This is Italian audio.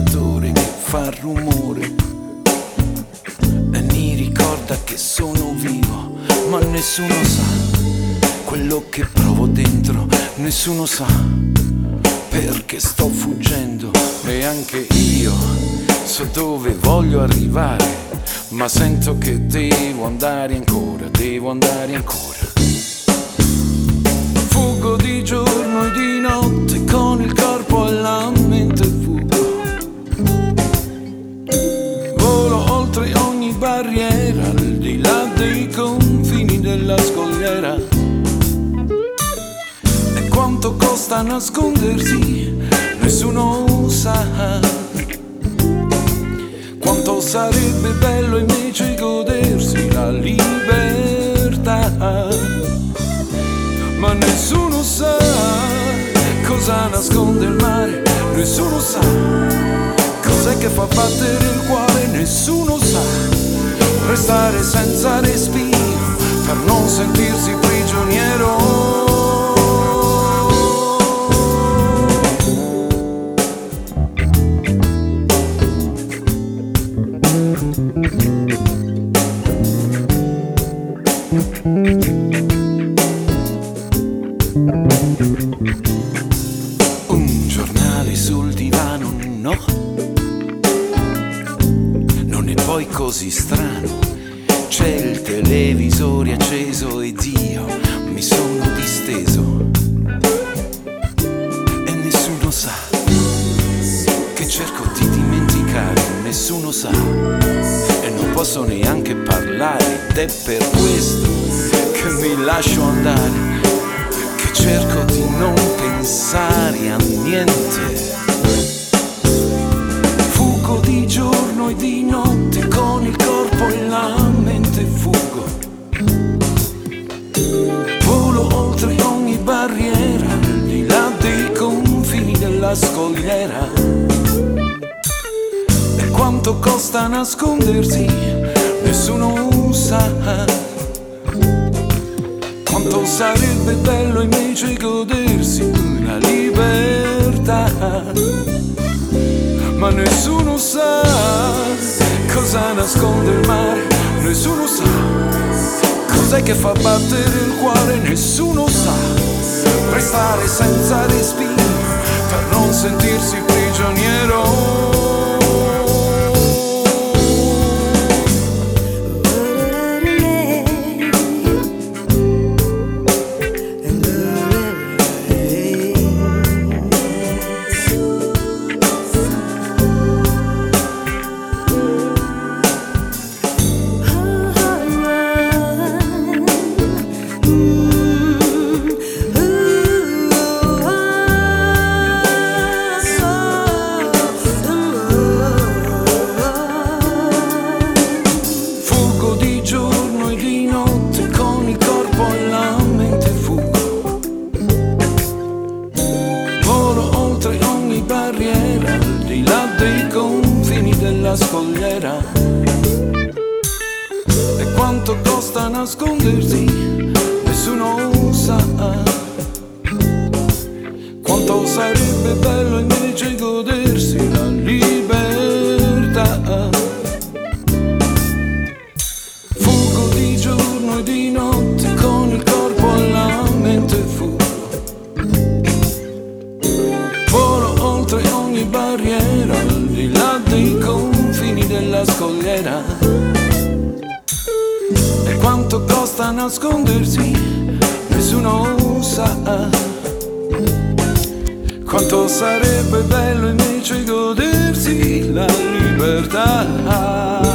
vibratore che fa rumore. E mi ricorda che sono vivo, ma nessuno sa quello che provo dentro, nessuno sa perché sto fuggendo. E anche io so dove voglio arrivare, ma sento che devo andare ancora, devo andare ancora. Fugo di giorno e di notte con il corpo all'anno barriera, al di là dei confini della scogliera. E quanto costa nascondersi, nessuno sa. Quanto sarebbe bello invece godersi la libertà ma nessuno sa cosa nasconde il mare, nessuno sa cos'è che fa battere il cuore, nessuno restare senza respiro per non sentirsi prigioniero. Così strano. Il televisore acceso ed io mi sono disteso. E nessuno sa che cerco di dimenticare, nessuno sa. E non posso neanche parlare ed è per questo che mi lascio andare che cerco di non pensare a niente. Fugo di giorno e di notte con il corpo e la della scogliera. E quanto costa nascondersi, nessuno sa. Quanto sarebbe bello invece godersi la libertà. Ma nessuno sa cosa nasconde il mare, nessuno sa cos'è che fa battere il cuore, nessuno sa restare senza respiro per non sentirsi prigioniero. Della scogliera. E quanto costa nascondersi, nessuno sa. Quanto sarebbe bello della scogliera. E quanto costa nascondersi, nessuno sa. Quanto sarebbe bello invece godersi la libertà.